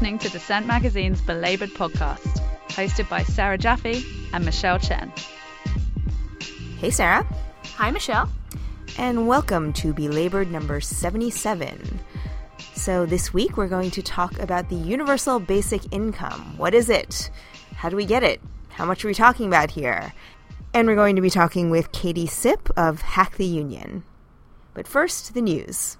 listening to Dissent Magazine's Belabored podcast, hosted by Sarah Jaffe and Michelle Chen. Hey, Sarah. Hi, Michelle. And welcome to Belabored number 77. So, this week we're going to talk about the universal basic income. What is it? How do we get it? How much are we talking about here? And we're going to be talking with Katie Sipp of Hack the Union. But first, the news.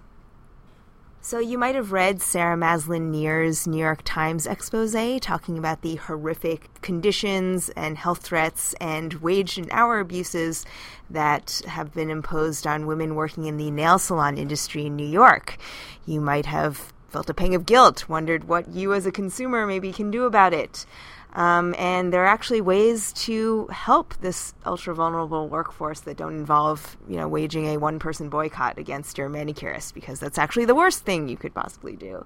So, you might have read Sarah Maslin Nir's New York Times expose talking about the horrific conditions and health threats and wage and hour abuses that have been imposed on women working in the nail salon industry in New York. You might have felt a pang of guilt, wondered what you as a consumer maybe can do about it. Um, and there are actually ways to help this ultra vulnerable workforce that don't involve, you know, waging a one person boycott against your manicurist because that's actually the worst thing you could possibly do.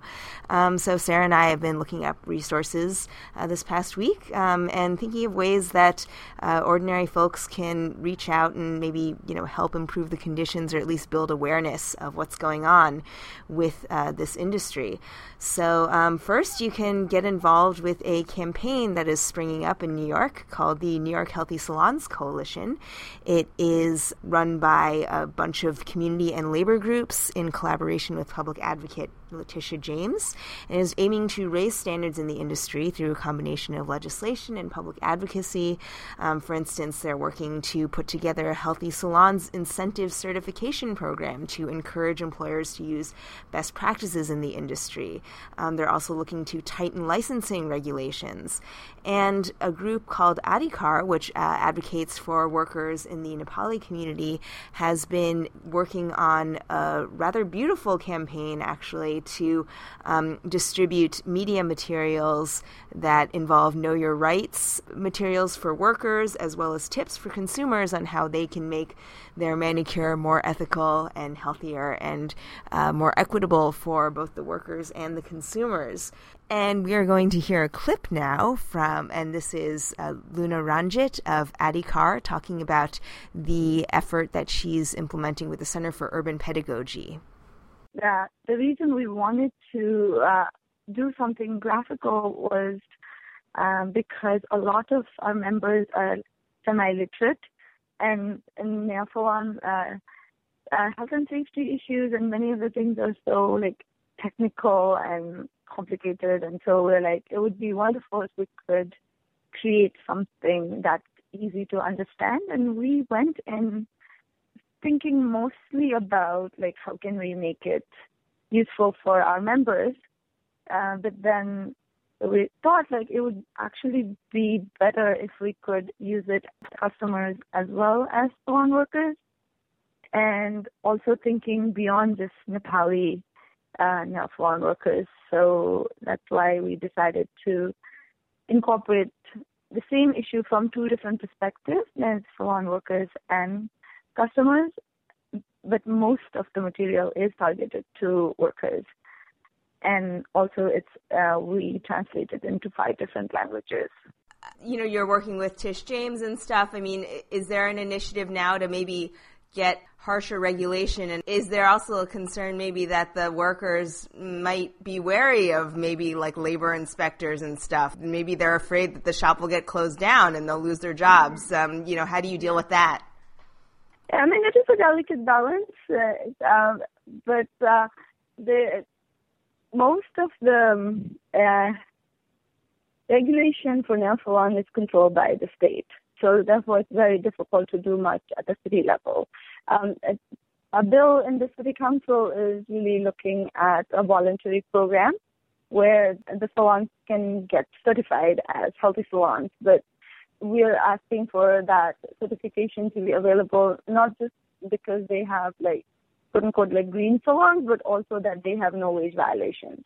Um, so Sarah and I have been looking up resources uh, this past week um, and thinking of ways that uh, ordinary folks can reach out and maybe, you know, help improve the conditions or at least build awareness of what's going on with uh, this industry. So um, first, you can get involved with a campaign that is springing up in New York called the New York Healthy Salons Coalition. It is run by a bunch of community and labor groups in collaboration with public advocate Letitia James, and is aiming to raise standards in the industry through a combination of legislation and public advocacy. Um, for instance, they're working to put together a Healthy Salons Incentive Certification Program to encourage employers to use best practices in the industry. Um, they're also looking to tighten licensing regulations. And a group called Adhikar, which uh, advocates for workers in the Nepali community, has been working on a rather beautiful campaign, actually, to um, distribute media materials that involve know your rights materials for workers, as well as tips for consumers on how they can make their manicure more ethical and healthier and uh, more equitable for both the workers and the consumers. And we are going to hear a clip now from, and this is uh, Luna Ranjit of Adhikar talking about the effort that she's implementing with the Center for Urban Pedagogy that the reason we wanted to uh, do something graphical was um, because a lot of our members are semi-literate, and and therefore on uh, uh, health and safety issues and many of the things are so like technical and complicated, and so we're like it would be wonderful if we could create something that's easy to understand, and we went and thinking mostly about like how can we make it useful for our members, uh, but then we thought like it would actually be better if we could use it customers as well as salon workers, and also thinking beyond just Nepali uh, nail salon workers. So that's why we decided to incorporate the same issue from two different perspectives as salon workers and customers, but most of the material is targeted to workers. And also, it's uh, we translate it into five different languages. You know, you're working with Tish James and stuff. I mean, is there an initiative now to maybe get harsher regulation? And is there also a concern maybe that the workers might be wary of maybe like labor inspectors and stuff? Maybe they're afraid that the shop will get closed down and they'll lose their jobs. Um, you know, how do you deal with that? I mean, it is a delicate balance, uh, uh, but uh, the most of the um, uh, regulation for nail salon is controlled by the state. So therefore, it's very difficult to do much at the city level. Um, a bill in the city council is really looking at a voluntary program where the salons can get certified as healthy salons, but we are asking for that certification to be available not just because they have like quote unquote like green salons, but also that they have no wage violations.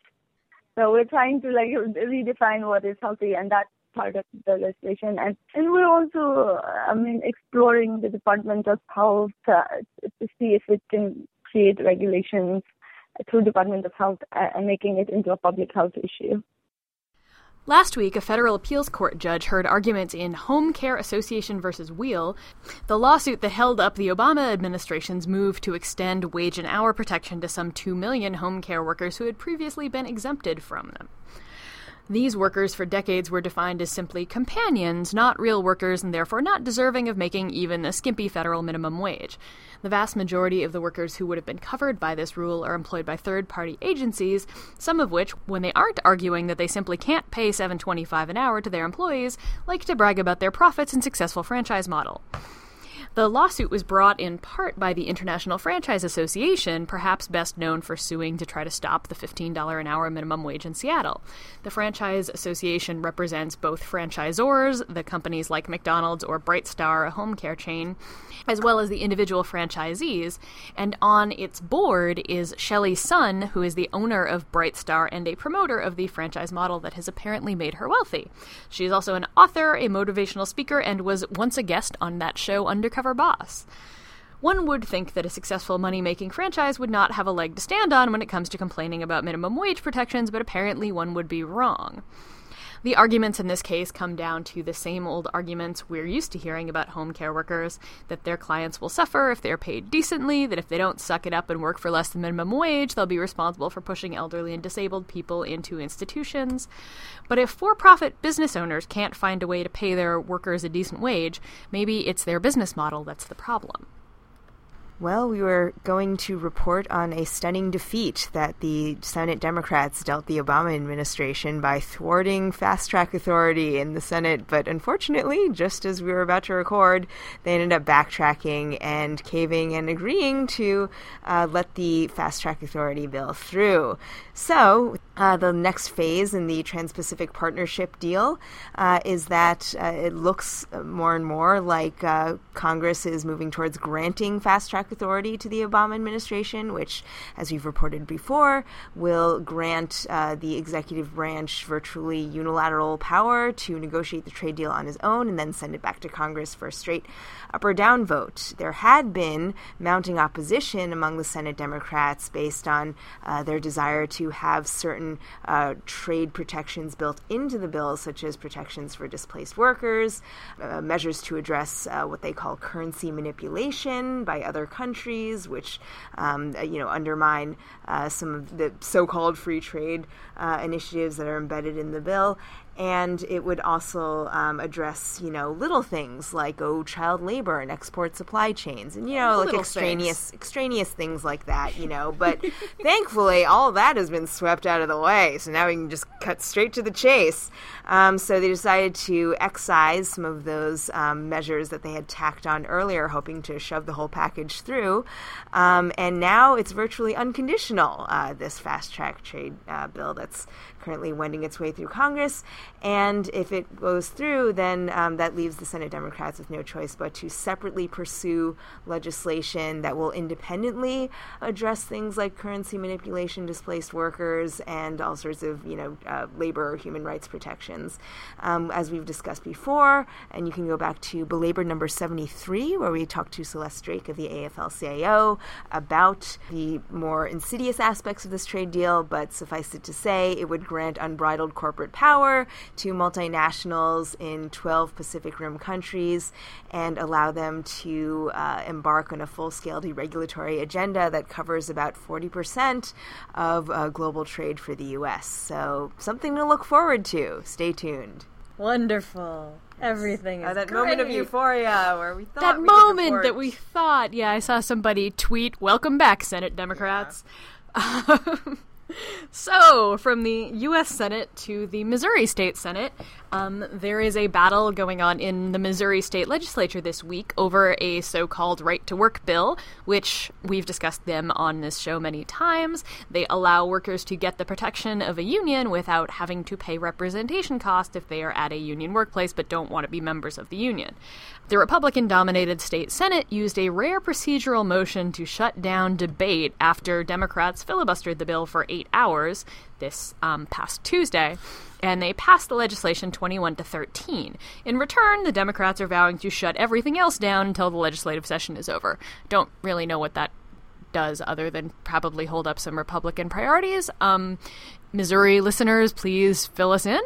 So we're trying to like redefine what is healthy, and that's part of the legislation. And and we're also, I mean, exploring the Department of Health to see if it can create regulations through Department of Health uh, and making it into a public health issue. Last week, a federal appeals court judge heard arguments in Home Care Association versus Weil, the lawsuit that held up the Obama administration's move to extend wage and hour protection to some 2 million home care workers who had previously been exempted from them. These workers for decades were defined as simply companions, not real workers, and therefore not deserving of making even a skimpy federal minimum wage. The vast majority of the workers who would have been covered by this rule are employed by third party agencies, some of which, when they aren't arguing that they simply can't pay $7.25 an hour to their employees, like to brag about their profits and successful franchise model. The lawsuit was brought in part by the International Franchise Association, perhaps best known for suing to try to stop the $15 an hour minimum wage in Seattle. The Franchise Association represents both franchisors, the companies like McDonald's or BrightStar, a home care chain, as well as the individual franchisees. And on its board is Shelley Sun, who is the owner of BrightStar and a promoter of the franchise model that has apparently made her wealthy. She is also an author, a motivational speaker, and was once a guest on that show Undercover undercover boss. One would think that a successful money making franchise would not have a leg to stand on when it comes to complaining about minimum wage protections, but apparently one would be wrong. The arguments in this case come down to the same old arguments we're used to hearing about home care workers that their clients will suffer if they're paid decently, that if they don't suck it up and work for less than minimum wage, they'll be responsible for pushing elderly and disabled people into institutions. But if for profit business owners can't find a way to pay their workers a decent wage, maybe it's their business model that's the problem. Well, we were going to report on a stunning defeat that the Senate Democrats dealt the Obama administration by thwarting fast track authority in the Senate. But unfortunately, just as we were about to record, they ended up backtracking and caving and agreeing to uh, let the fast track authority bill through. So, uh, the next phase in the Trans Pacific Partnership deal uh, is that uh, it looks more and more like uh, Congress is moving towards granting fast track authority to the Obama administration, which, as we've reported before, will grant uh, the executive branch virtually unilateral power to negotiate the trade deal on his own and then send it back to Congress for a straight up or down vote. There had been mounting opposition among the Senate Democrats based on uh, their desire to have certain uh, trade protections built into the bill, such as protections for displaced workers, uh, measures to address uh, what they call currency manipulation by other countries, which um, uh, you know undermine uh, some of the so-called free trade initiatives that are embedded in the bill and it would also um, address you know little things like oh child labor and export supply chains and you know like extraneous things. extraneous things like that you know. But thankfully all that has been swept out of the way. So now we can just cut straight to the chase um, so they decided to excise some of those um, measures that they had tacked on earlier hoping to shove the whole package through um, and now it's virtually unconditional uh, this fast track trade uh, bill that's currently wending its way through Congress. And if it goes through, then um, that leaves the Senate Democrats with no choice but to separately pursue legislation that will independently address things like currency manipulation, displaced workers, and all sorts of you know uh, labor or human rights protections. Um, as we've discussed before, and you can go back to belabor number 73, where we talked to Celeste Drake of the AFL-CIO about the more insidious aspects of this trade deal. But suffice it to say, it would grant unbridled corporate power to multinationals in 12 Pacific Rim countries and allow them to uh, embark on a full scale deregulatory agenda that covers about 40% of uh, global trade for the U.S. So, something to look forward to. Stay tuned. Wonderful. Everything is Uh, that great. moment of euphoria where we thought that we moment report- that we thought. Yeah, I saw somebody tweet, "Welcome back, Senate Democrats." so, from the U.S. Senate to the Missouri State Senate, um, there is a battle going on in the Missouri State Legislature this week over a so called right to work bill, which we've discussed them on this show many times. They allow workers to get the protection of a union without having to pay representation cost if they are at a union workplace but don't want to be members of the union. The Republican dominated state Senate used a rare procedural motion to shut down debate after Democrats filibustered the bill for eight hours this um, past Tuesday, and they passed the legislation 21 to 13. In return, the Democrats are vowing to shut everything else down until the legislative session is over. Don't really know what that does other than probably hold up some Republican priorities. Um, Missouri listeners, please fill us in.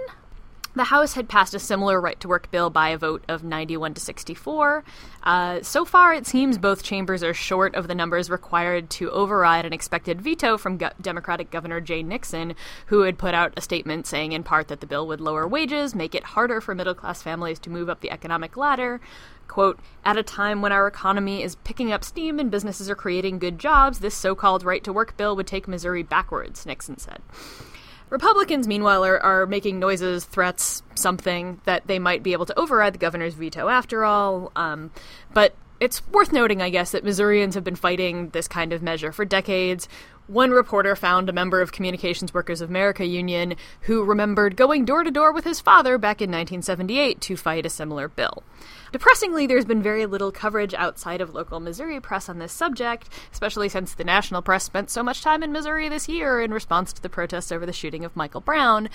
The House had passed a similar right to work bill by a vote of 91 to 64. Uh, so far, it seems both chambers are short of the numbers required to override an expected veto from Go- Democratic Governor Jay Nixon, who had put out a statement saying, in part, that the bill would lower wages, make it harder for middle class families to move up the economic ladder. Quote, at a time when our economy is picking up steam and businesses are creating good jobs, this so called right to work bill would take Missouri backwards, Nixon said. Republicans, meanwhile, are, are making noises, threats, something that they might be able to override the governor's veto after all. Um, but it's worth noting, I guess, that Missourians have been fighting this kind of measure for decades. One reporter found a member of Communications Workers of America Union who remembered going door to door with his father back in 1978 to fight a similar bill. Depressingly, there's been very little coverage outside of local Missouri press on this subject, especially since the national press spent so much time in Missouri this year in response to the protests over the shooting of Michael Brown.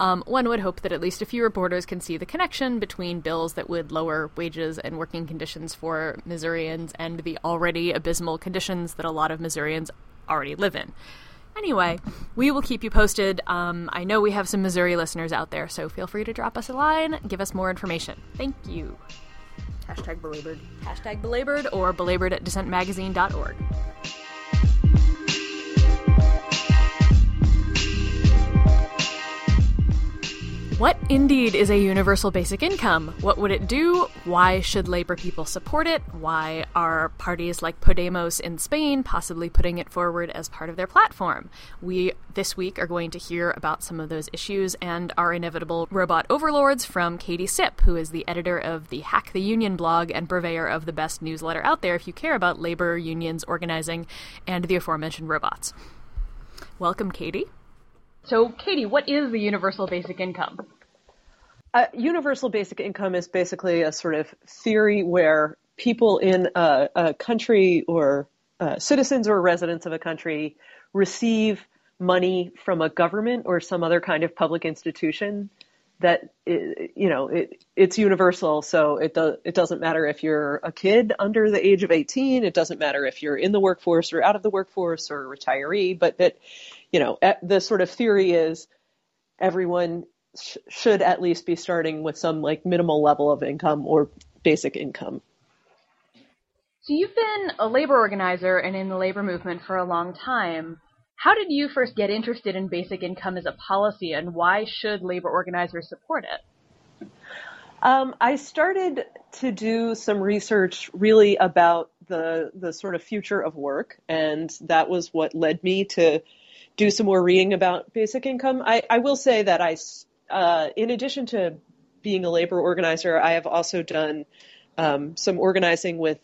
Um, one would hope that at least a few reporters can see the connection between bills that would lower wages and working conditions for Missourians and the already abysmal conditions that a lot of Missourians already live in. Anyway, we will keep you posted. Um, I know we have some Missouri listeners out there, so feel free to drop us a line, give us more information. Thank you. Hashtag belabored. Hashtag belabored or belabored at dissentmagazine.org. indeed is a universal basic income? What would it do? Why should labor people support it? Why are parties like Podemos in Spain possibly putting it forward as part of their platform? We this week are going to hear about some of those issues and our inevitable robot overlords from Katie Sipp, who is the editor of the Hack the Union blog and purveyor of the best newsletter out there if you care about labor unions organizing and the aforementioned robots. Welcome, Katie. So, Katie, what is the universal basic income? Uh, universal basic income is basically a sort of theory where people in a, a country or uh, citizens or residents of a country receive money from a government or some other kind of public institution that you know it, it's universal. So it does it doesn't matter if you're a kid under the age of 18 it doesn't matter if you're in the workforce or out of the workforce or a retiree. But that you know, the sort of theory is everyone sh- should at least be starting with some like minimal level of income or basic income. So you've been a labor organizer and in the labor movement for a long time. How did you first get interested in basic income as a policy and why should labor organizers support it? Um, I started to do some research really about the the sort of future of work, and that was what led me to do some more reading about basic income. I, I will say that I, uh, in addition to being a labor organizer, I have also done um, some organizing with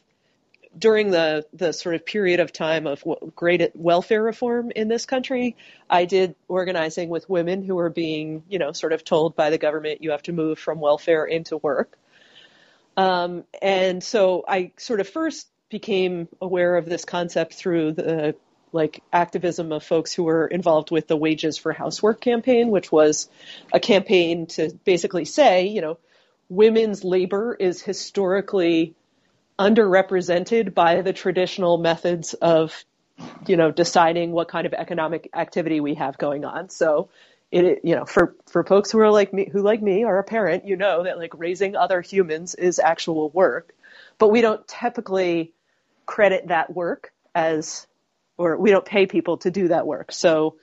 during the the sort of period of time of great welfare reform in this country. I did organizing with women who were being, you know, sort of told by the government you have to move from welfare into work. Um, and so I sort of first became aware of this concept through the like activism of folks who were involved with the Wages for Housework campaign, which was a campaign to basically say, you know, women's labor is historically underrepresented by the traditional methods of, you know, deciding what kind of economic activity we have going on. So, it, you know, for, for folks who are like me, who like me are a parent, you know that like raising other humans is actual work, but we don't typically credit that work as or we don't pay people to do that work. So,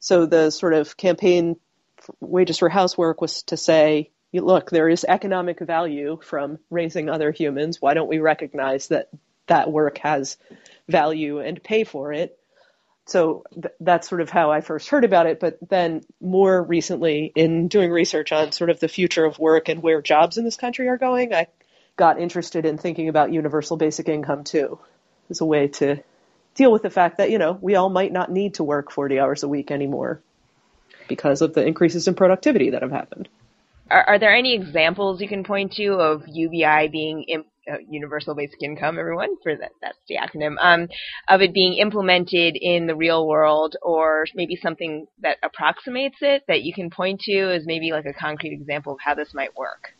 so the sort of campaign wages for housework was to say, look, there is economic value from raising other humans. Why don't we recognize that that work has value and pay for it? So th- that's sort of how I first heard about it. But then more recently, in doing research on sort of the future of work and where jobs in this country are going, I got interested in thinking about universal basic income too, as a way to deal with the fact that, you know, we all might not need to work 40 hours a week anymore because of the increases in productivity that have happened. Are, are there any examples you can point to of UBI being imp- uh, universal basic income, everyone, for that, that's the acronym, um, of it being implemented in the real world or maybe something that approximates it that you can point to as maybe like a concrete example of how this might work?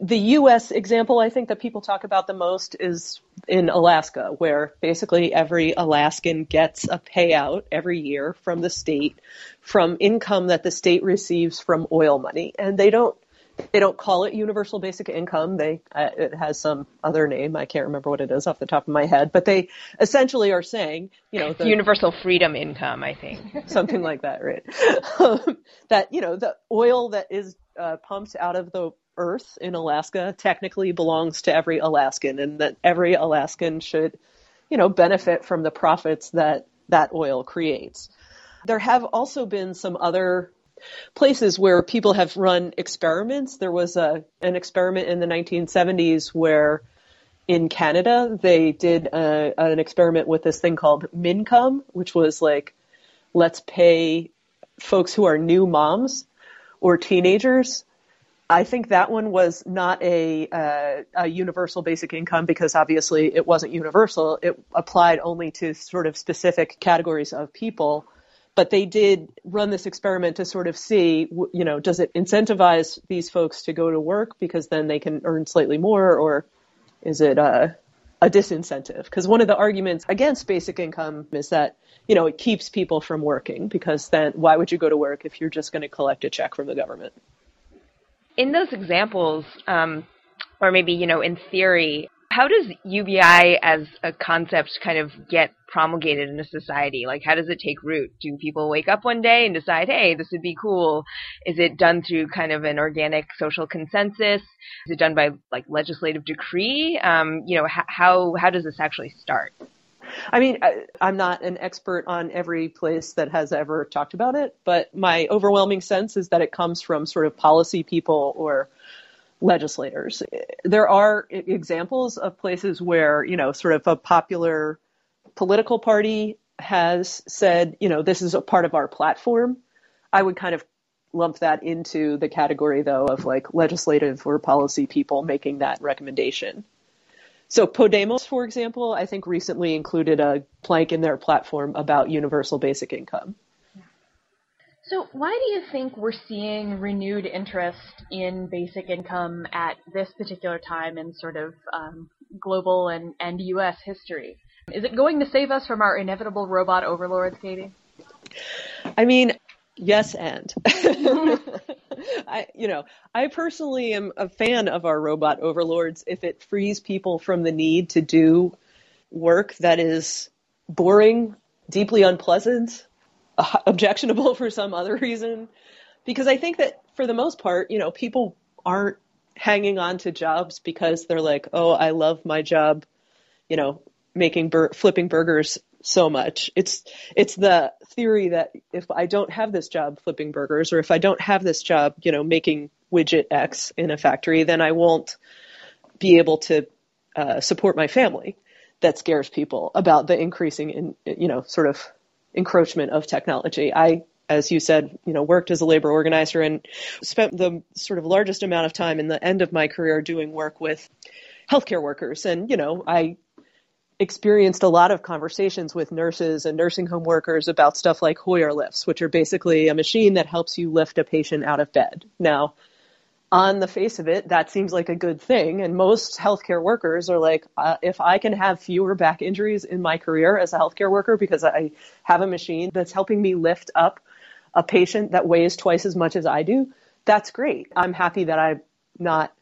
The U.S. example I think that people talk about the most is in Alaska, where basically every Alaskan gets a payout every year from the state from income that the state receives from oil money. And they don't they don't call it universal basic income. They uh, it has some other name. I can't remember what it is off the top of my head. But they essentially are saying, you know, the, universal freedom income. I think something like that, right? Um, that you know, the oil that is uh, pumped out of the earth in Alaska technically belongs to every Alaskan, and that every Alaskan should, you know, benefit from the profits that that oil creates. There have also been some other places where people have run experiments. There was a, an experiment in the 1970s where in Canada they did a, an experiment with this thing called Mincome, which was like, let's pay folks who are new moms or teenagers. I think that one was not a, uh, a universal basic income because obviously it wasn't universal. It applied only to sort of specific categories of people but they did run this experiment to sort of see, you know, does it incentivize these folks to go to work because then they can earn slightly more, or is it a, a disincentive? Because one of the arguments against basic income is that, you know, it keeps people from working because then why would you go to work if you're just going to collect a check from the government? In those examples, um, or maybe, you know, in theory, how does UBI as a concept kind of get promulgated in a society? Like, how does it take root? Do people wake up one day and decide, hey, this would be cool? Is it done through kind of an organic social consensus? Is it done by like legislative decree? Um, you know, h- how how does this actually start? I mean, I, I'm not an expert on every place that has ever talked about it, but my overwhelming sense is that it comes from sort of policy people or legislators. There are examples of places where, you know, sort of a popular political party has said, you know, this is a part of our platform. I would kind of lump that into the category, though, of like legislative or policy people making that recommendation. So Podemos, for example, I think recently included a plank in their platform about universal basic income. So, why do you think we're seeing renewed interest in basic income at this particular time in sort of um, global and, and U.S. history? Is it going to save us from our inevitable robot overlords, Katie? I mean, yes, and. I, you know, I personally am a fan of our robot overlords if it frees people from the need to do work that is boring, deeply unpleasant, objectionable for some other reason. Because I think that for the most part, you know, people aren't hanging on to jobs because they're like, oh, I love my job, you know, making bur- flipping burgers so much. It's it's the theory that if I don't have this job flipping burgers, or if I don't have this job, you know, making widget X in a factory, then I won't be able to uh, support my family. That scares people about the increasing in you know sort of encroachment of technology. I, as you said, you know, worked as a labor organizer and spent the sort of largest amount of time in the end of my career doing work with healthcare workers. And, you know, I experienced a lot of conversations with nurses and nursing home workers about stuff like Hoyer lifts, which are basically a machine that helps you lift a patient out of bed. Now, on the face of it, that seems like a good thing. And most healthcare workers are like, uh, if I can have fewer back injuries in my career as a healthcare worker because I have a machine that's helping me lift up a patient that weighs twice as much as I do, that's great. I'm happy that I'm not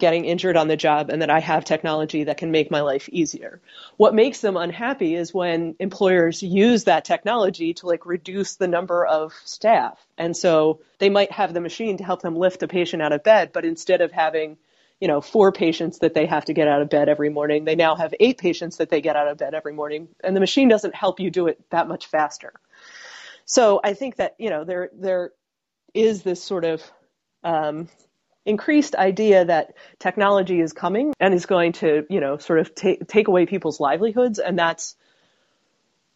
getting injured on the job and that I have technology that can make my life easier. What makes them unhappy is when employers use that technology to like reduce the number of staff. And so they might have the machine to help them lift a patient out of bed, but instead of having you know, four patients that they have to get out of bed every morning. They now have eight patients that they get out of bed every morning, and the machine doesn't help you do it that much faster. So I think that you know there there is this sort of um, increased idea that technology is coming and is going to, you know, sort of take take away people's livelihoods, and that's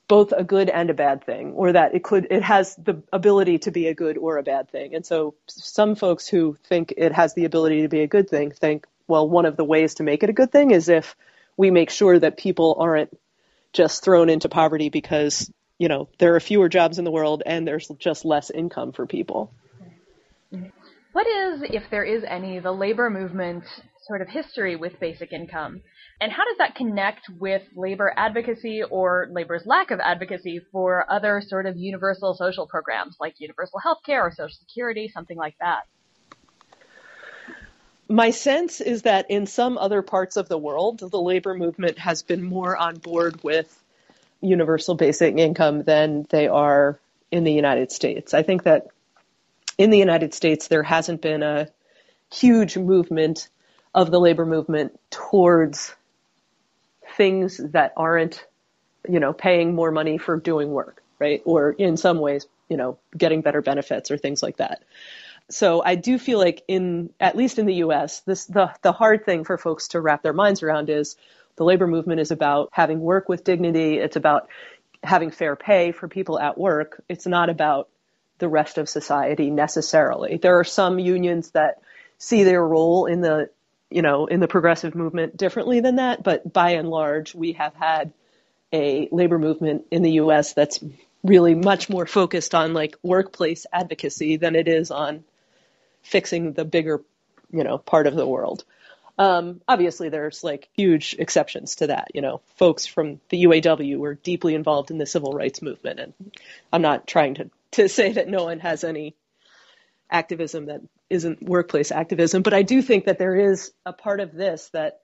both a good and a bad thing, or that it could it has the ability to be a good or a bad thing. And so some folks who think it has the ability to be a good thing think, well, one of the ways to make it a good thing is if we make sure that people aren't just thrown into poverty because you know there are fewer jobs in the world and there's just less income for people. What is, if there is any, the labor movement sort of history with basic income? And how does that connect with labor advocacy or labor's lack of advocacy for other sort of universal social programs like universal health care or social security, something like that? My sense is that in some other parts of the world, the labor movement has been more on board with universal basic income than they are in the United States. I think that in the United States, there hasn't been a huge movement of the labor movement towards things that aren't, you know, paying more money for doing work, right? Or in some ways, you know, getting better benefits or things like that. So I do feel like in at least in the US, this the the hard thing for folks to wrap their minds around is the labor movement is about having work with dignity. It's about having fair pay for people at work. It's not about the rest of society necessarily. There are some unions that see their role in the, you know, in the progressive movement differently than that, but by and large, we have had a labor movement in the US that's really much more focused on like workplace advocacy than it is on fixing the bigger, you know, part of the world. Um, obviously, there's like huge exceptions to that. You know, folks from the UAW were deeply involved in the civil rights movement, and I'm not trying to to say that no one has any activism that isn't workplace activism, but I do think that there is a part of this that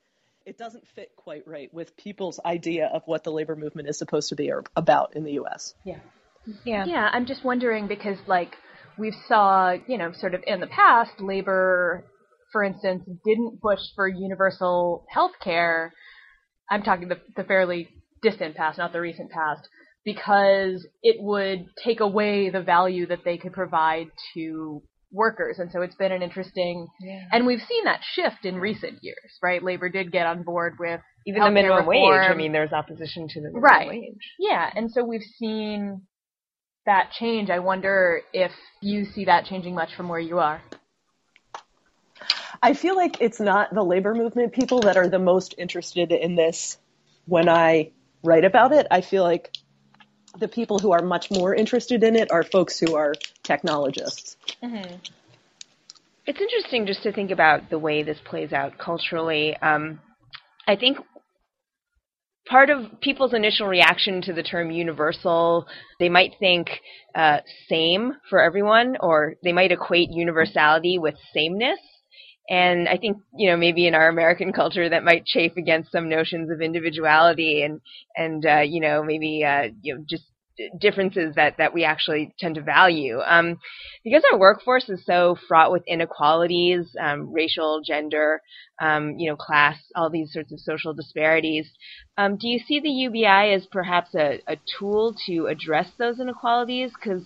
it doesn't fit quite right with people's idea of what the labor movement is supposed to be about in the U.S. Yeah. Yeah. Yeah, I'm just wondering because like we've saw, you know, sort of in the past, labor, for instance, didn't push for universal health care. I'm talking the, the fairly distant past, not the recent past, because it would take away the value that they could provide to workers. And so it's been an interesting, Yeah. and we've seen that shift in recent years, right? Labor did get on board with Even the healthcare minimum wage. I reform. mean, there's opposition to the minimum Right. wage. Yeah, and so we've seen that change. I wonder if you see that changing much from where you are. I feel like it's not the labor movement people that are the most interested in this when I write about it. I feel like the people who are much more interested in it are folks who are technologists. It's interesting just to think about the way this plays out culturally. Um, I think part of people's initial reaction to the term universal, they might think uh, same for everyone, or they might equate universality with sameness. And I think, you know, maybe in our American culture that might chafe against some notions of individuality and, and, uh, you know, maybe, uh, you know, just differences that, that we actually tend to value. Um, because our workforce is so fraught with inequalities, um, racial, gender, um, you know, class, all these sorts of social disparities. Um, do you see the UBI as perhaps a, a tool to address those inequalities? Because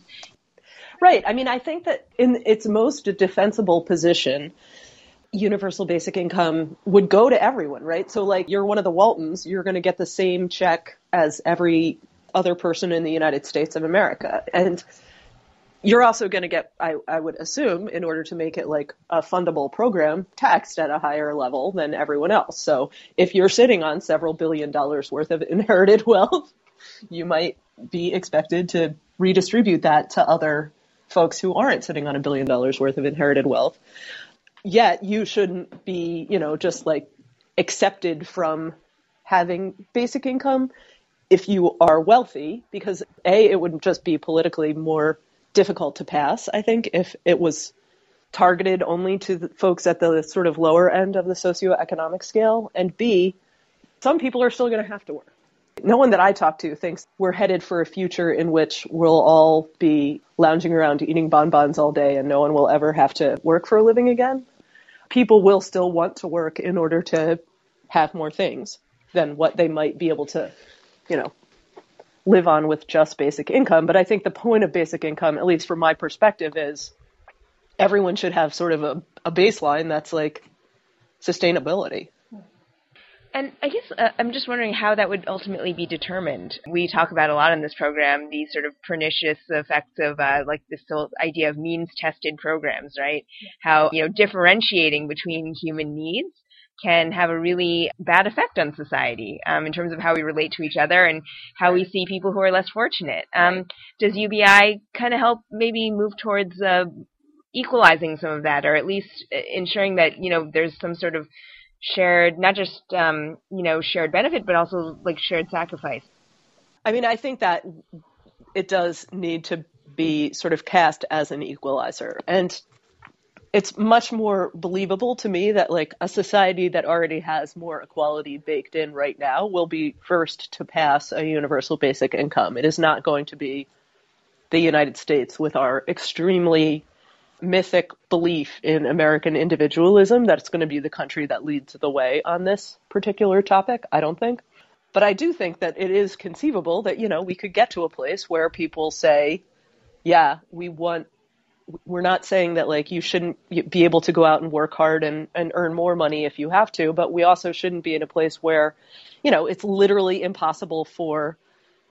Right. I mean, I think that in its most defensible position, universal basic income would go to everyone, right? So, like, you're one of the Waltons, you're going to get the same check as every other person in the United States of America. And you're also going to get, I, I would assume, in order to make it like a fundable program, taxed at a higher level than everyone else. So, if you're sitting on several billion dollars worth of inherited wealth, you might be expected to redistribute that to other folks who aren't sitting on a billion dollars worth of inherited wealth. Yet you shouldn't be, you know, just like accepted from having basic income if you are wealthy, because A, it would just be politically more difficult to pass, I think, if it was targeted only to folks at the sort of lower end of the socioeconomic scale. And B, some people are still going to have to work. No one that I talk to thinks we're headed for a future in which we'll all be lounging around eating bonbons all day and no one will ever have to work for a living again. People will still want to work in order to have more things than what they might be able to, you know, live on with just basic income. But I think the point of basic income, at least from my perspective, is everyone should have sort of a, a baseline that's like sustainability. And I guess uh, I'm just wondering how that would ultimately be determined. We talk about a lot in this program these sort of pernicious effects of uh, like this whole idea of means-tested programs, right? How you know differentiating between human needs can have a really bad effect on society um, in terms of how we relate to each other and how we see people who are less fortunate. Um, does UBI kind of help maybe move towards uh, equalizing some of that, or at least uh, ensuring that you know there's some sort of shared, not just um, you know shared benefit, but also like shared sacrifice. I mean, I think that it does need to be sort of cast as an equalizer. And it's much more believable to me that like a society that already has more equality baked in right now will be first to pass a universal basic income. It is not going to be the United States with our extremely mythic belief in American individualism that it's going to be the country that leads the way on this particular topic. I don't think. But I do think that it is conceivable that, you know, we could get to a place where people say, yeah, we want we're not saying that like you shouldn't be able to go out and work hard and, and earn more money if you have to, but we also shouldn't be in a place where, you know, it's literally impossible for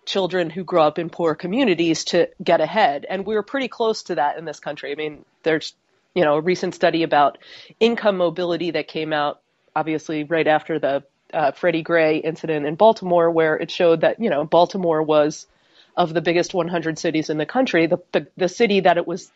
children who grow up in poor communities to get ahead. And we're pretty close to that in this country. I mean, there's, you know, a recent study about income mobility that came out obviously right after the uh, Freddie Gray incident in Baltimore, where it showed that, you know, Baltimore was of the biggest 100 cities in the country, the, the, the city that it was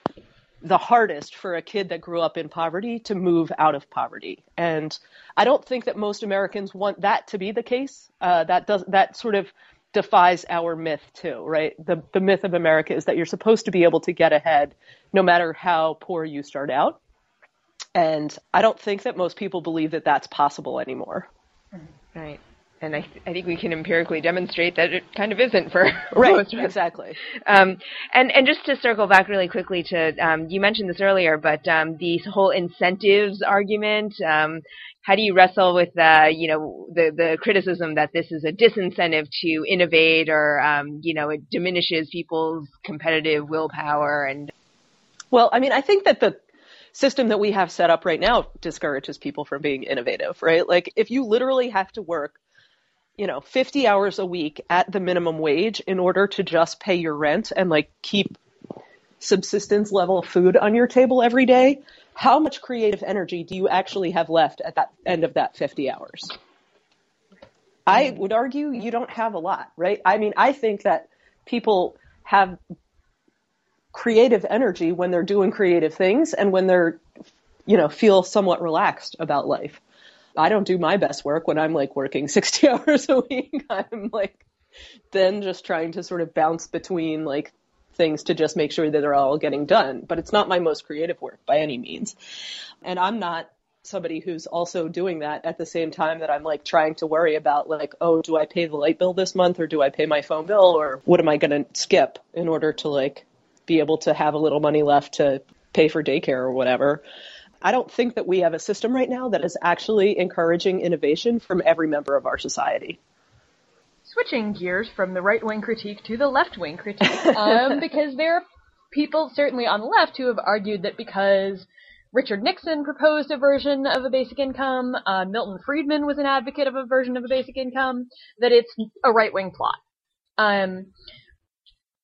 the hardest for a kid that grew up in poverty to move out of poverty. And I don't think that most Americans want that to be the case. Uh, that does that sort of defies our myth too, right? The the myth of America is that you're supposed to be able to get ahead no matter how poor you start out. And I don't think that most people believe that that's possible anymore. Right and I, th- I, think we can empirically demonstrate that it kind of isn't for right, most of us. Exactly. Um, and and just to circle back really quickly to um, you mentioned this earlier, but um, the whole incentives argument. How do you wrestle with uh, you know the the criticism that this is a disincentive to innovate, or um, you know it diminishes people's competitive willpower and well, I mean, I think that the system that we have set up right now discourages people from being innovative, right? Like if you literally have to work you know, 50 hours a week at the minimum wage in order to just pay your rent and like keep subsistence level food on your table every day, how much creative energy do you actually have left at that end of that 50 hours? I mm-hmm. would argue you don't have a lot, right? I mean, I think that people have creative energy when they're doing creative things and when they're, you know, feel somewhat relaxed about life. I don't do my best work when I'm like working 60 hours a week. I'm like then just trying to sort of bounce between like things to just make sure that they're all getting done. But it's not my most creative work by any means. And I'm not somebody who's also doing that at the same time that I'm like trying to worry about like, oh, do I pay the light bill this month or do I pay my phone bill or what am I going to skip in order to like be able to have a little money left to pay for daycare or whatever. I don't think that we have a system right now that is actually encouraging innovation from every member of our society. Switching gears from the right wing critique to the left wing critique, um, because there are people certainly on the left who have argued that because Richard Nixon proposed a version of a basic income, uh, Milton Friedman was an advocate of a version of a basic income, that it's a right wing plot. Um,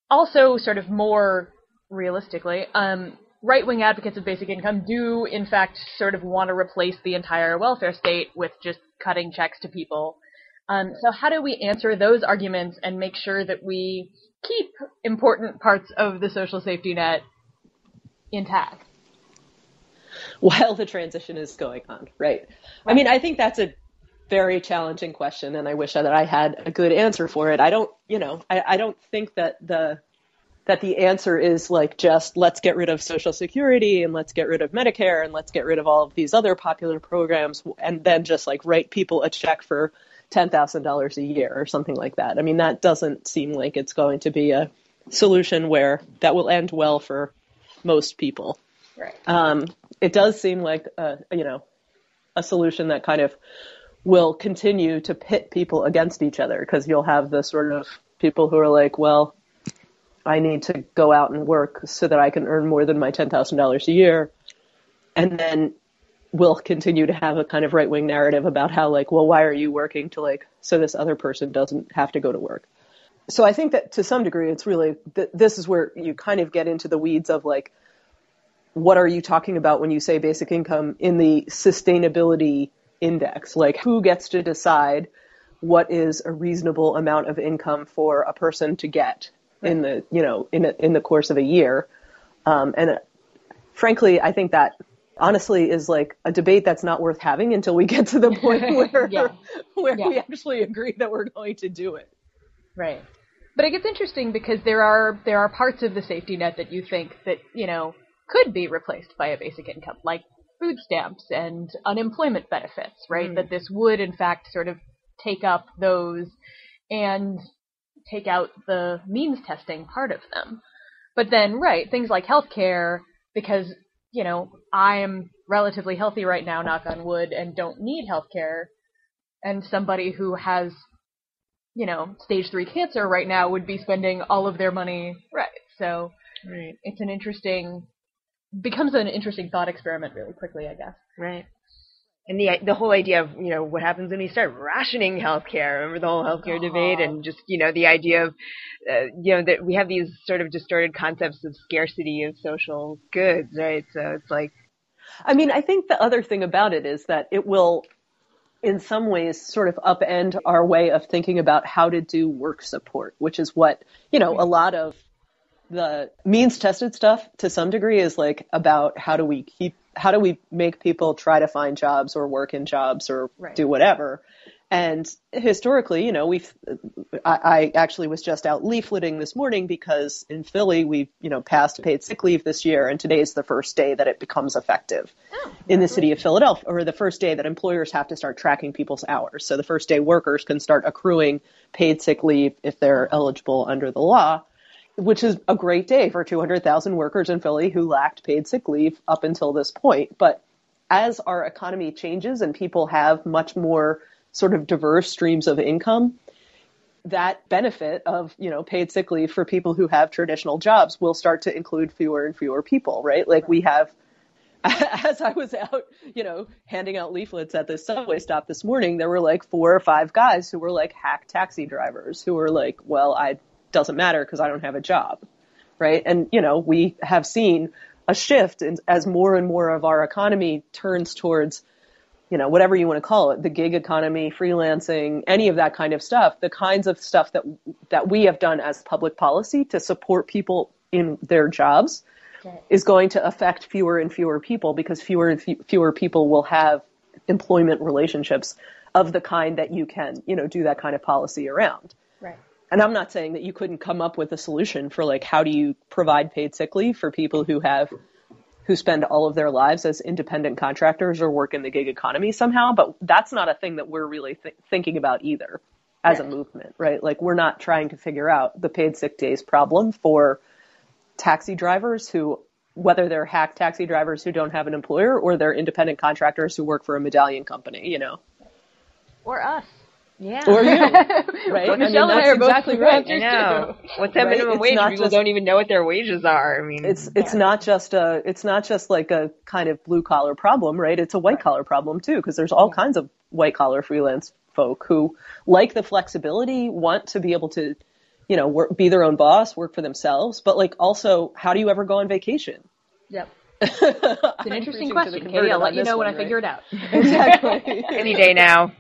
also, sort of more realistically, um, right wing advocates of basic income do, in fact, sort of want to replace the entire welfare state with just cutting checks to people. Um, so, how do we answer those arguments and make sure that we keep important parts of the social safety net intact? While the transition is going on, right? I mean, I think that's a very challenging question, and I wish that I had a good answer for it. I don't, you know, I, I don't think that the that the answer is like just let's get rid of Social Security and let's get rid of Medicare and let's get rid of all of these other popular programs and then just like write people a check for $10,000 a year or something like that. I mean, that doesn't seem like it's going to be a solution where that will end well for most people. Right. Um, it does seem like, a, you know, a solution that kind of will continue to pit people against each other because you'll have the sort of people who are like, well, I need to go out and work so that I can earn more than my $10,000 a year. And then we'll continue to have a kind of right wing narrative about how like, well, why are you working to like, so this other person doesn't have to go to work. So I think that to some degree, it's really, th- this is where you kind of get into the weeds of like, what are you talking about when you say basic income in the sustainability index? Like who gets to decide what is a reasonable amount of income for a person to get? in the you know in a, in the course of a year, um, and uh, frankly, I think that honestly is like a debate that's not worth having until we get to the point where yeah. where yeah. we actually agree that we're going to do it. Right. But it gets interesting because there are there are parts of the safety net that you think that you know could be replaced by a basic income, like food stamps and unemployment benefits, right? Mm. That this would, in fact, sort of take up those and take out the means testing part of them. But then, right, things like healthcare, because, you know, I am relatively healthy right now, knock on wood, and don't need healthcare, and somebody who has, you know, stage three cancer right now would be spending all of their money, right. So right. it's an interesting becomes an interesting thought experiment really quickly, I guess. Right. And the the whole idea of you know what happens when we start rationing healthcare. Remember the whole healthcare uh-huh. debate, and just you know the idea of uh, you know that we have these sort of distorted concepts of scarcity of social goods, right? So it's like, I mean, I think the other thing about it is that it will, in some ways, sort of upend our way of thinking about how to do work support, which is what you know a lot of the means tested stuff to some degree is like about how do we keep how do we make people try to find jobs or work in jobs or right. do whatever? And historically you know we've I, I, actually was just out leafleting this morning because in philly we you know passed paid sick leave this year and today is the first day that it becomes effective. Oh, in the city of philadelphia or the first day that employers have to start tracking people's hours. So the first day workers can start accruing paid sick leave if they're eligible under the law which is a great day for 200,000 workers in Philly who lacked paid sick leave up until this point. But as our economy changes and people have much more sort of diverse streams of income, that benefit of, you know, paid sick leave for people who have traditional jobs will start to include fewer and fewer people, right? Like we have as I was out, you know, handing out leaflets at this subway stop this morning, there were like four or five guys who were like hack taxi drivers who were like, well, I doesn't matter because I don't have a job, right? And you know, we have seen a shift in, as more and more of our economy turns towards, you know, whatever you want to call it, the gig economy, freelancing, any of that kind of stuff, the kinds of stuff that that we have done as public policy to support people in their jobs okay. is going to affect fewer and fewer people because fewer and fewer people will have employment relationships of the kind that you can, you know, do that kind of policy around. Right and I'm not saying that you couldn't come up with a solution for like how do you provide paid sick leave for people who have who spend all of their lives as independent contractors or work in the gig economy somehow, but that's not a thing that we're really th- thinking about either as right. a movement, right? Like we're not trying to figure out the paid sick days problem for taxi drivers who whether they're hack taxi drivers who don't have an employer or they're independent contractors who work for a medallion company, you know. Or us. Yeah. Or you. right? Well, Michelle I mean, and I are exactly both right. I know. What's that right? minimum it's wage? People just, don't even know what their wages are. I mean, it's it's yeah. not just a it's not just like a kind of blue collar problem, right? It's a white collar problem too, because there's all yeah. kinds of white collar freelance folk who like the flexibility, want to be able to, you know, work, be their own boss, work for themselves, but like also, how do you ever go on vacation? Yep. it's an interesting question, Kati. I'll let you know when right? I figure it out. exactly. Any day now.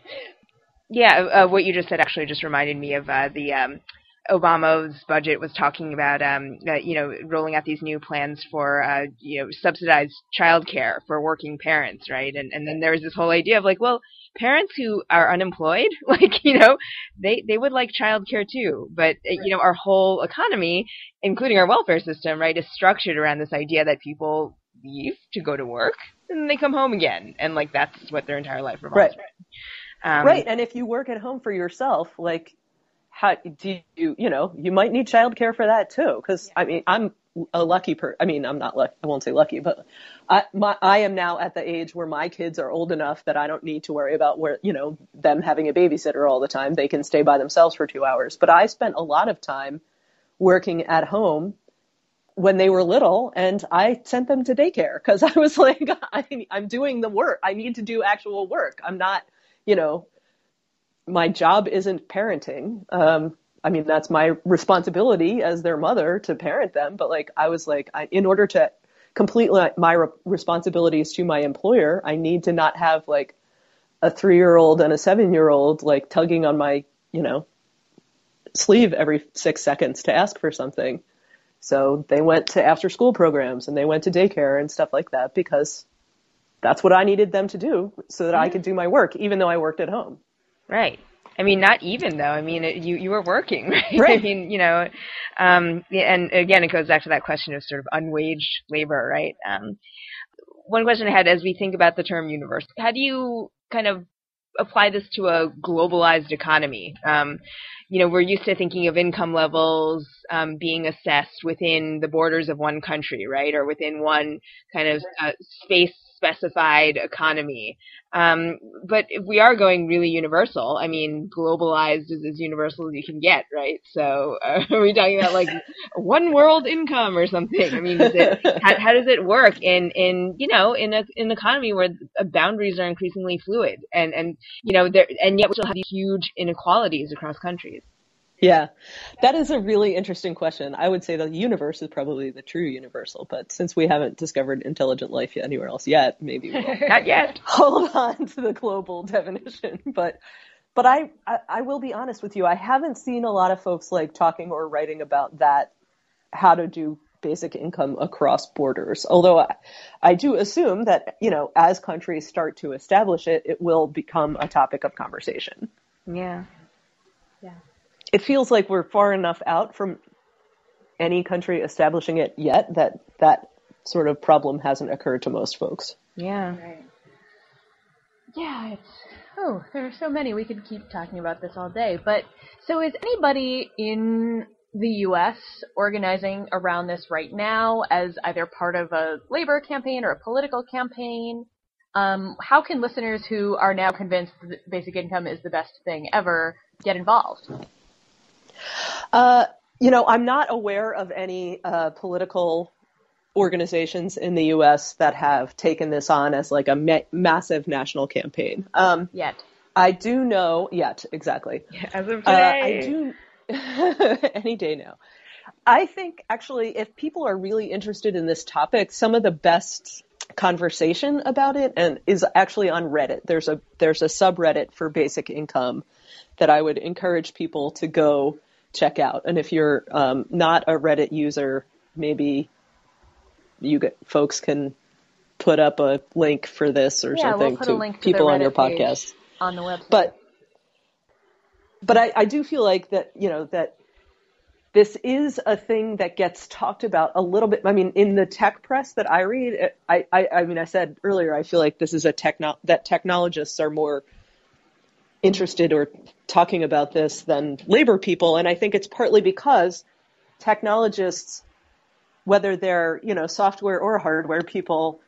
Yeah, uh, what you just said actually just reminded me of uh, the um, Obama's budget was talking about, um, uh, you know, rolling out these new plans for, uh, you know, subsidized childcare for working parents, right? And and then there was this whole idea of like, well, parents who are unemployed, like, you know, they they would like childcare too, but uh, you know, our whole economy, including our welfare system, right, is structured around this idea that people leave to go to work and then they come home again, and like that's what their entire life revolves right. around. Um, right. And if you work at home for yourself, like, how do you, you know, you might need childcare for that too. Cause I mean, I'm a lucky per, I mean, I'm not lucky, I won't say lucky, but I, my, I am now at the age where my kids are old enough that I don't need to worry about where, you know, them having a babysitter all the time. They can stay by themselves for two hours. But I spent a lot of time working at home when they were little and I sent them to daycare because I was like, I, I'm doing the work. I need to do actual work. I'm not you know, my job isn't parenting. Um, I mean, that's my responsibility as their mother to parent them. But like, I was like, I, in order to complete my re- responsibilities to my employer, I need to not have like a three year old and a seven year old like tugging on my, you know, sleeve every six seconds to ask for something. So they went to after school programs and they went to daycare and stuff like that because that's what I needed them to do so that I could do my work, even though I worked at home. Right. I mean, not even though. I mean, it, you you were working, right? Right. I mean, you know, um, and again, it goes back to that question of sort of unwaged labor, right? Um, one question I had as we think about the term universe, how do you kind of apply this to a globalized economy? Um, you know, we're used to thinking of income levels um, being assessed within the borders of one country, right, or within one kind of uh, space specified economy. Um, but if we are going really universal, I mean, globalized is as universal as you can get, right? So uh, are we talking about like one world income or something? I mean, it, how, how does it work in, in, you know, in a, in an economy where boundaries are increasingly fluid and, and, you know, there, and yet we still have these huge inequalities across countries? Yeah, that is a really interesting question. I would say the universe is probably the true universal, but since we haven't discovered intelligent life anywhere else yet, maybe we'll Not yet. hold on to the global definition. But but I, I I will be honest with you, I haven't seen a lot of folks like talking or writing about that how to do basic income across borders. Although I, I do assume that, you know, as countries start to establish it, it will become a topic of conversation. Yeah. It feels like we're far enough out from any country establishing it yet that that sort of problem hasn't occurred to most folks. Yeah. Right. Yeah, it's oh, there are so many. We could keep talking about this all day. But so is anybody in the US organizing around this right now as either part of a labor campaign or a political campaign? Um, how can listeners who are now convinced that basic income is the best thing ever get involved? Uh, you know, I'm not aware of any uh, political organizations in the U.S. that have taken this on as like a ma- massive national campaign. Um, Yet. I do know yet exactly. As of Uh, today. I do any day now. I think actually, if people are really interested in this topic, some of the best conversation about it and is actually on Reddit. There's a there's a subreddit for basic income that I would encourage people to go check out. And if you're um, not a Reddit user, maybe you get, folks can put up a link for this or Yeah, something we'll put to a link to people on your podcast on the website. but but I, I do feel like that you know that this is a thing that gets talked about a little bit. I mean, in the tech press that I read, I I, I mean, I said earlier, I feel like this is a techno that technologists are more interested or talking about this than labor people, and I think it's partly because technologists, whether they're you know software or hardware people,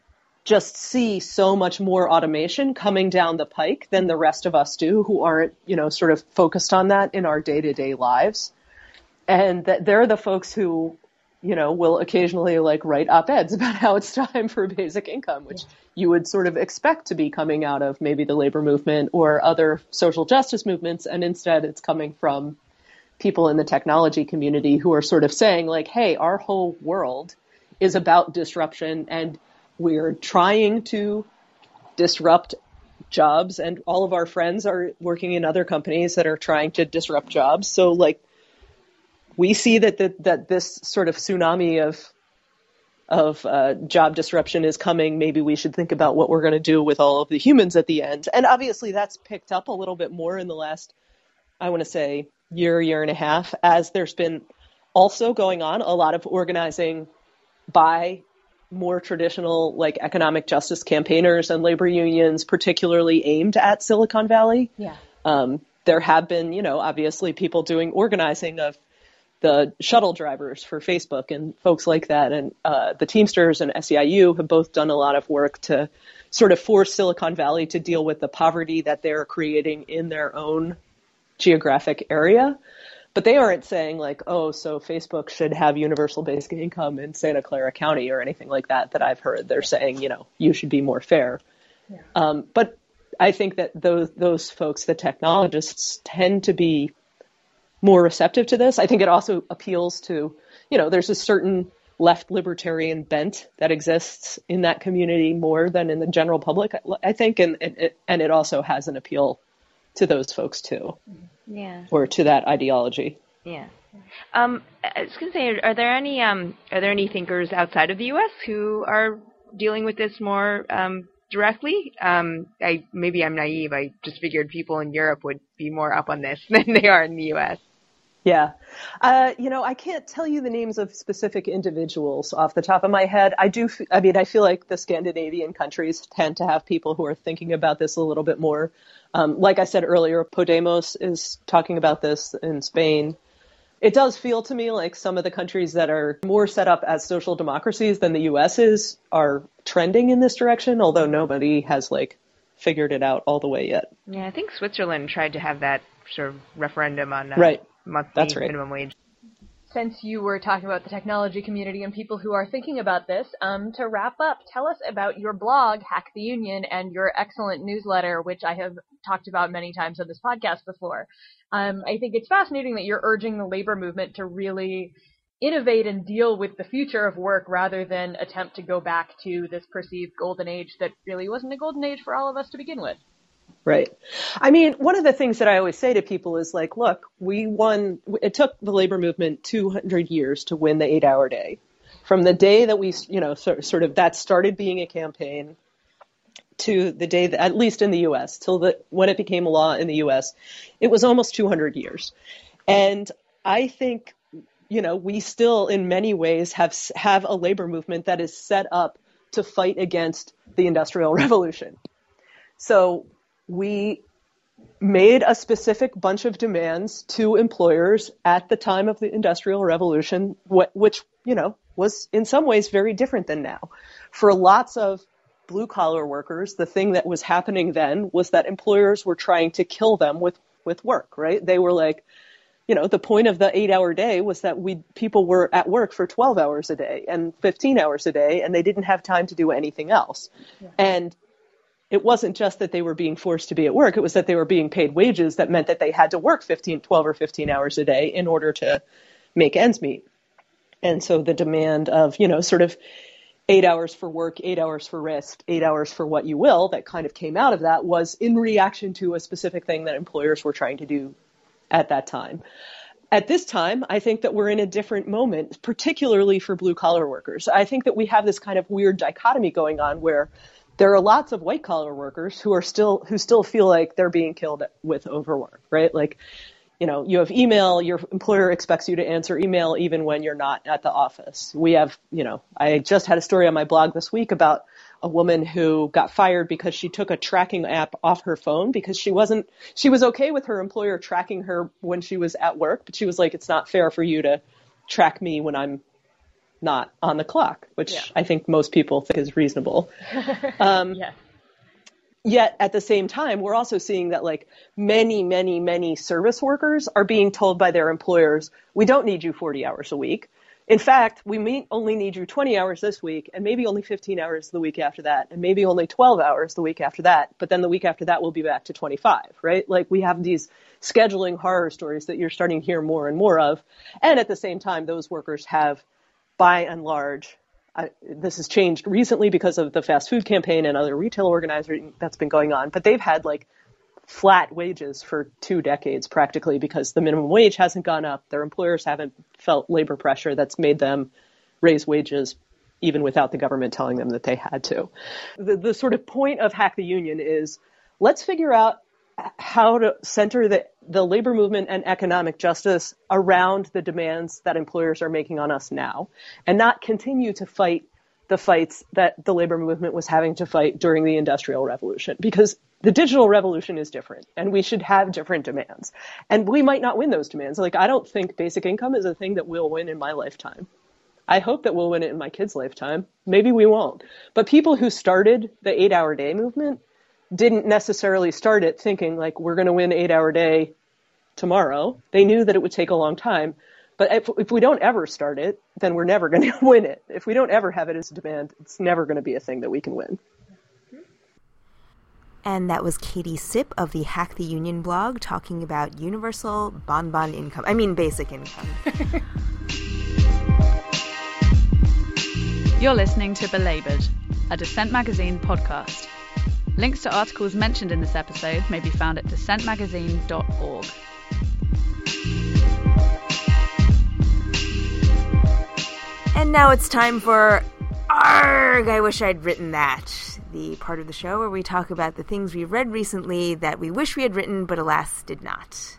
just see so much more automation coming down the pike than the rest of us do who aren't, you know, sort of focused on that in our day to day lives. And that they're the folks who, you know, will occasionally like write op eds about how it's time for basic income, which you would sort of expect to be coming out of maybe the labor movement or other social justice movements. And instead it's coming from people in the technology community who are sort of saying like, hey, our whole world is about disruption and we're trying to disrupt jobs and all of our friends are working in other companies that are trying to disrupt jobs. So like we see that the, that this sort of tsunami of of uh, job disruption is coming. Maybe we should think about what we're going to do with all of the humans at the end. And obviously that's picked up a little bit more in the last, I want to say, year, year and a half, as there's been also going on a lot of organizing by more traditional like economic justice campaigners and labor unions, particularly aimed at Silicon Valley. yeah. Um, there have been, you know, obviously people doing organizing of the shuttle drivers for Facebook and folks like that. And uh, the Teamsters and SEIU have both done a lot of work to sort of force Silicon Valley to deal with the poverty that they're creating in their own geographic area. But they aren't saying like, oh, so Facebook should have universal basic income in Santa Clara County or anything like that that I've heard. They're saying, you know, you should be more fair. Um, but I think that those those folks, the technologists, tend to be more receptive to this. I think it also appeals to, you know, there's a certain left libertarian bent that exists in that community more than in the general public, I think, and and it, and it also has an appeal to those folks too, Yeah. or to that ideology. Yeah. Um, I was gonna say, are there any um, are there any thinkers outside of the U.S. who are dealing with this more um, directly. Um, I maybe I'm naive. I just figured people in Europe would be more up on this than they are in the U.S. Yeah. Uh, you know, I can't tell you the names of specific individuals off the top of my head. I do, f- I mean, I feel like the Scandinavian countries tend to have people who are thinking about this a little bit more. Um, like I said earlier, Podemos is talking about this in Spain. It does feel to me like some of the countries that are more set up as social democracies than the US is are trending in this direction, although nobody has like figured it out all the way yet. Yeah, I think Switzerland tried to have that sort of referendum on uh, right. Monthly That's right. minimum wage. Since you were talking about the technology community and people who are thinking about this, um, to wrap up, tell us about your blog, Hack the Union, and your excellent newsletter, which I have talked about many times on this podcast before. Um, I think it's fascinating that you're urging the labor movement to really innovate and deal with the future of work rather than attempt to go back to this perceived golden age that really wasn't a golden age for all of us to begin with. Right. I mean, one of the things that I always say to people is like, look, we won, it took the labor movement 200 years to win the eight hour day. From the day that we, you know, sort, sort of that started being a campaign to the day that, at least in the US, till the, when it became a law in the US, it was almost 200 years. And I think, you know, we still in many ways have, have a labor movement that is set up to fight against the industrial revolution. So we made a specific bunch of demands to employers at the time of the industrial revolution which you know was in some ways very different than now. For lots of blue collar workers the thing that was happening then was that employers were trying to kill them with with work right? They were like you know the point of the 8 hour day was that we people were at work for 12 hours a day and 15 hours a day and they didn't have time to do anything else. Yeah. and it wasn't just that they were being forced to be at work, it was that they were being paid wages that meant that they had to work 15, 12 or 15 hours a day in order to make ends meet. And so the demand of, you know, sort of eight hours for work, eight hours for rest, eight hours for what you will, that kind of came out of that was in reaction to a specific thing that employers were trying to do at that time. At this time, I think that we're in a different moment, particularly for blue collar workers. I think that we have this kind of weird dichotomy going on where there are lots of white collar workers who are still who still feel like they're being killed with overwork, right? Like, you know, you have email, your employer expects you to answer email even when you're not at the office. We have, you know, I just had a story on my blog this week about a woman who got fired because she took a tracking app off her phone because she wasn't she was okay with her employer tracking her when she was at work, but she was like it's not fair for you to track me when I'm not on the clock, which yeah. I think most people think is reasonable. Um, yeah. Yet at the same time, we're also seeing that like many, many, many service workers are being told by their employers, we don't need you 40 hours a week. In fact, we may only need you 20 hours this week and maybe only 15 hours the week after that and maybe only 12 hours the week after that. But then the week after that, we'll be back to 25, right? Like we have these scheduling horror stories that you're starting to hear more and more of. And at the same time, those workers have by and large, I, this has changed recently because of the fast food campaign and other retail organizing that's been going on, but they've had like flat wages for two decades practically because the minimum wage hasn't gone up. Their employers haven't felt labor pressure that's made them raise wages even without the government telling them that they had to. The, the sort of point of Hack the Union is let's figure out how to center the, the labor movement and economic justice around the demands that employers are making on us now and not continue to fight the fights that the labor movement was having to fight during the industrial revolution because the digital revolution is different and we should have different demands. And we might not win those demands. Like i don't think basic income is a thing that we'll win in my lifetime. I hope that we'll win it in my kids lifetime. Maybe we won't. But people who started the 8 hour day movement didn't necessarily start it thinking like we're going to win eight hour day tomorrow. They knew that it would take a long time. But if, if we don't ever start it, then we're never going to win it. If we don't ever have it as a demand, it's never going to be a thing that we can win. And that was Kati Sipp of the Hack the Union blog talking about universal bonbon income. I mean, basic income. You're listening to Belabored, a Dissent Magazine podcast. Links to articles mentioned in this episode may be found at dissentmagazine.org. And now it's time for Arg! I wish I'd written that. the part of the show where we talk about the things we've read recently that we wish we had written but alas did not.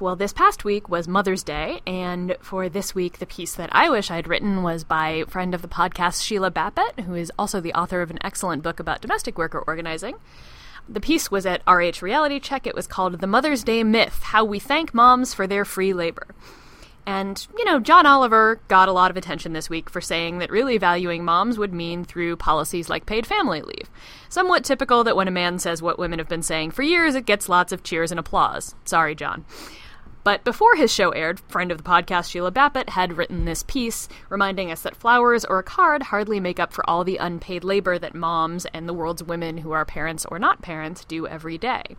Well, this past week was Mother's Day, and for this week, the piece that I wish I'd written was by friend of the podcast, Sheila Bapat, who is also the author of an excellent book about domestic worker organizing. The piece was at RH Reality Check. It was called The Mother's Day Myth How We Thank Moms for Their Free Labor. And, you know, John Oliver got a lot of attention this week for saying that really valuing moms would mean through policies like paid family leave. Somewhat typical that when a man says what women have been saying for years, it gets lots of cheers and applause. Sorry, John. But before his show aired, friend of the podcast Sheila Bapat had written this piece reminding us that flowers or a card hardly make up for all the unpaid labor that moms and the world's women who are parents or not parents do every day.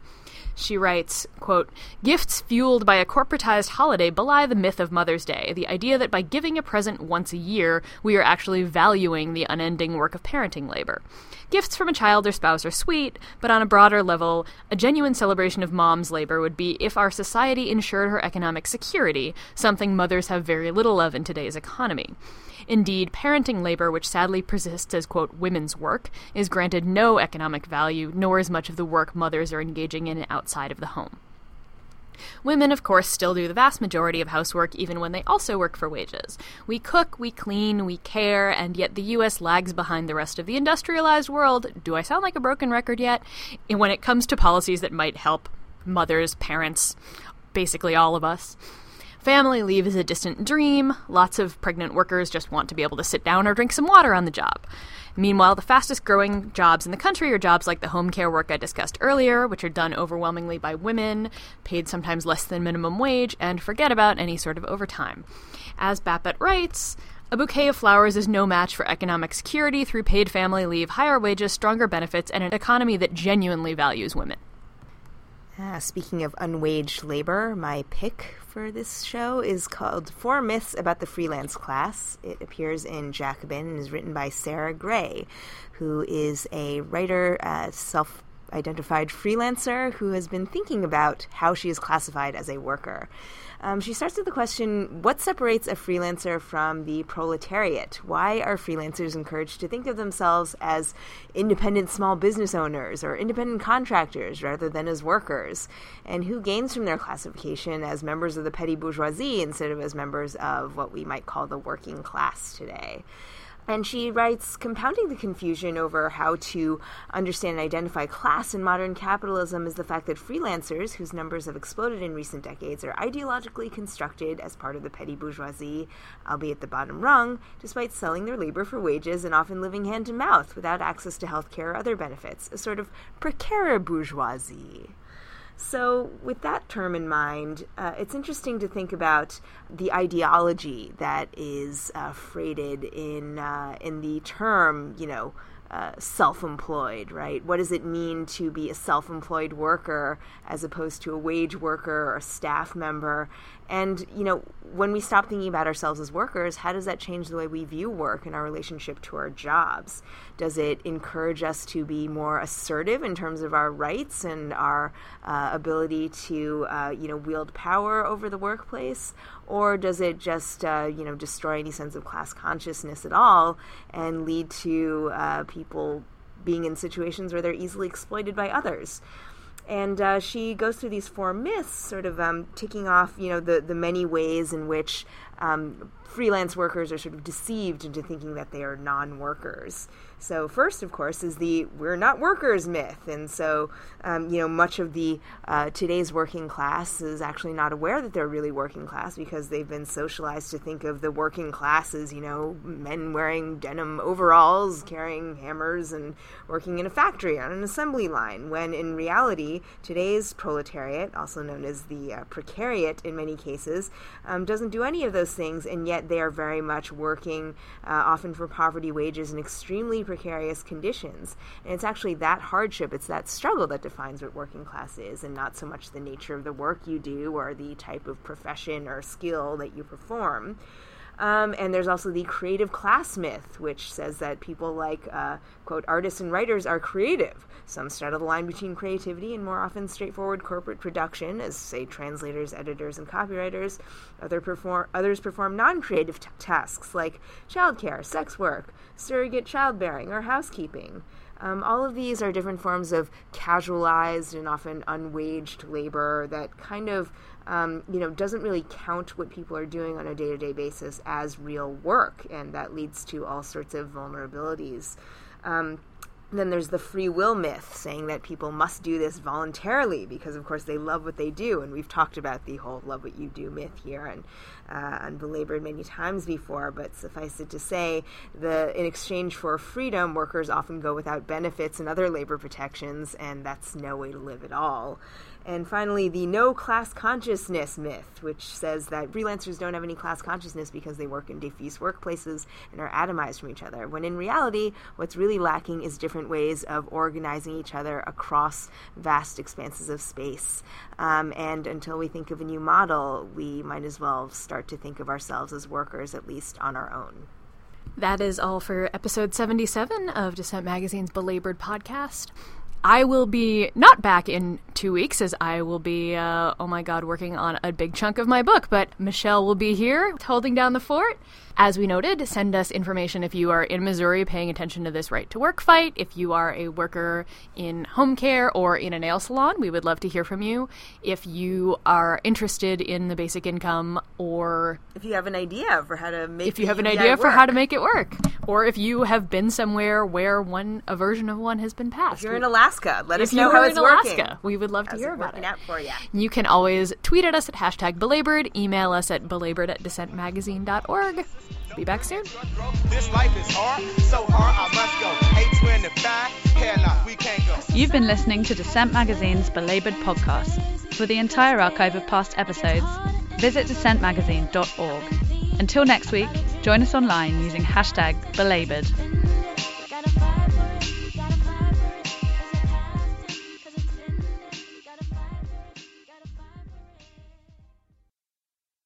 She writes, quote, Gifts fueled by a corporatized holiday belie the myth of Mother's Day, the idea that by giving a present once a year, we are actually valuing the unending work of parenting labor. Gifts from a child or spouse are sweet, but on a broader level, a genuine celebration of mom's labor would be if our society ensured her economic security, something mothers have very little of in today's economy. Indeed, parenting labor, which sadly persists as, quote, women's work, is granted no economic value, nor is much of the work mothers are engaging in outside of the home. Women, of course, still do the vast majority of housework even when they also work for wages. We cook, we clean, we care, and yet the US lags behind the rest of the industrialized world. Do I sound like a broken record yet? When it comes to policies that might help mothers, parents, basically all of us. Family leave is a distant dream. Lots of pregnant workers just want to be able to sit down or drink some water on the job. Meanwhile, the fastest growing jobs in the country are jobs like the home care work I discussed earlier, which are done overwhelmingly by women, paid sometimes less than minimum wage, and forget about any sort of overtime. As Bapat writes, a bouquet of flowers is no match for economic security through paid family leave, higher wages, stronger benefits, and an economy that genuinely values women. Ah, speaking of unwaged labor, my pick for this show is called Four Myths About the Freelance Class. It appears in Jacobin and is written by Sarah Grey, who is a writer, uh, self identified freelancer who has been thinking about how she is classified as a worker. Um, she starts with the question What separates a freelancer from the proletariat? Why are freelancers encouraged to think of themselves as independent small business owners or independent contractors rather than as workers? And who gains from their classification as members of the petty bourgeoisie instead of as members of what we might call the working class today? And she writes, compounding the confusion over how to understand and identify class in modern capitalism is the fact that freelancers, whose numbers have exploded in recent decades, are ideologically constructed as part of the petty bourgeoisie, albeit the bottom rung, despite selling their labor for wages and often living hand to mouth without access to health care or other benefits, a sort of precarious bourgeoisie. So, with that term in mind, uh, it's interesting to think about the ideology that is uh, freighted in uh, in the term, you know, uh, self-employed, right? What does it mean to be a self-employed worker as opposed to a wage worker or a staff member? And you know, when we stop thinking about ourselves as workers, how does that change the way we view work and our relationship to our jobs? Does it encourage us to be more assertive in terms of our rights and our uh, ability to, uh, you know, wield power over the workplace, or does it just, uh, you know, destroy any sense of class consciousness at all and lead to uh, people being in situations where they're easily exploited by others? And uh, she goes through these four myths, sort of um, ticking off, you know, the the many ways in which um, freelance workers are sort of deceived into thinking that they are non-workers. So first, of course, is the "we're not workers" myth, and so um, you know much of the uh, today's working class is actually not aware that they're really working class because they've been socialized to think of the working class as you know men wearing denim overalls, carrying hammers, and working in a factory on an assembly line. When in reality, today's proletariat, also known as the uh, precariat in many cases, um, doesn't do any of those things, and yet they are very much working, uh, often for poverty wages and extremely precarious conditions. And it's actually that hardship, it's that struggle that defines what working class is, and not so much the nature of the work you do or the type of profession or skill that you perform. Um, and there's also the creative class myth, which says that people like, uh, quote, artists and writers are creative. Some straddle the line between creativity and more often straightforward corporate production, as, say, translators, editors, and copywriters. Other perform- others perform non creative t- tasks like childcare, sex work, surrogate childbearing, or housekeeping. Um, all of these are different forms of casualized and often unwaged labor that kind of um, you know doesn't really count what people are doing on a day-to-day basis as real work, and that leads to all sorts of vulnerabilities. Um, then there's the free will myth saying that people must do this voluntarily because of course they love what they do and we've talked about the whole love what you do myth here and uh, on Belabored many times before but suffice it to say the in exchange for freedom workers often go without benefits and other labor protections and that's no way to live at all and finally, the no class consciousness myth, which says that freelancers don't have any class consciousness because they work in diffuse workplaces and are atomized from each other. When in reality, what's really lacking is different ways of organizing each other across vast expanses of space. Um, and until we think of a new model, we might as well start to think of ourselves as workers, at least on our own. That is all for episode 77 of Dissent Magazine's Belabored podcast. I will be not back in two weeks as I will be, uh, oh my god, working on a big chunk of my book, but Michelle will be here holding down the fort. As we noted, send us information if you are in Missouri paying attention to this right to work fight, if you are a worker in home care or in a nail salon, we would love to hear from you. If you are interested in the basic income or if you have an idea for how to make if you have an idea for how to make it work or if you have been somewhere where one a version of one has been passed If you're in Alaska, let us know how it's in working. Alaska, we would love to How's hear it about it. out for you? You can always tweet at us at hashtag belabored, email us at belabored at dissentmagazine.org. Be back soon. This life is hard, so hard I must go. 825, hell nah, we can't go. You've been listening to Dissent Magazine's Belabored podcast. For the entire archive of past episodes, visit dissentmagazine.org. Until next week, join us online using hashtag belabored.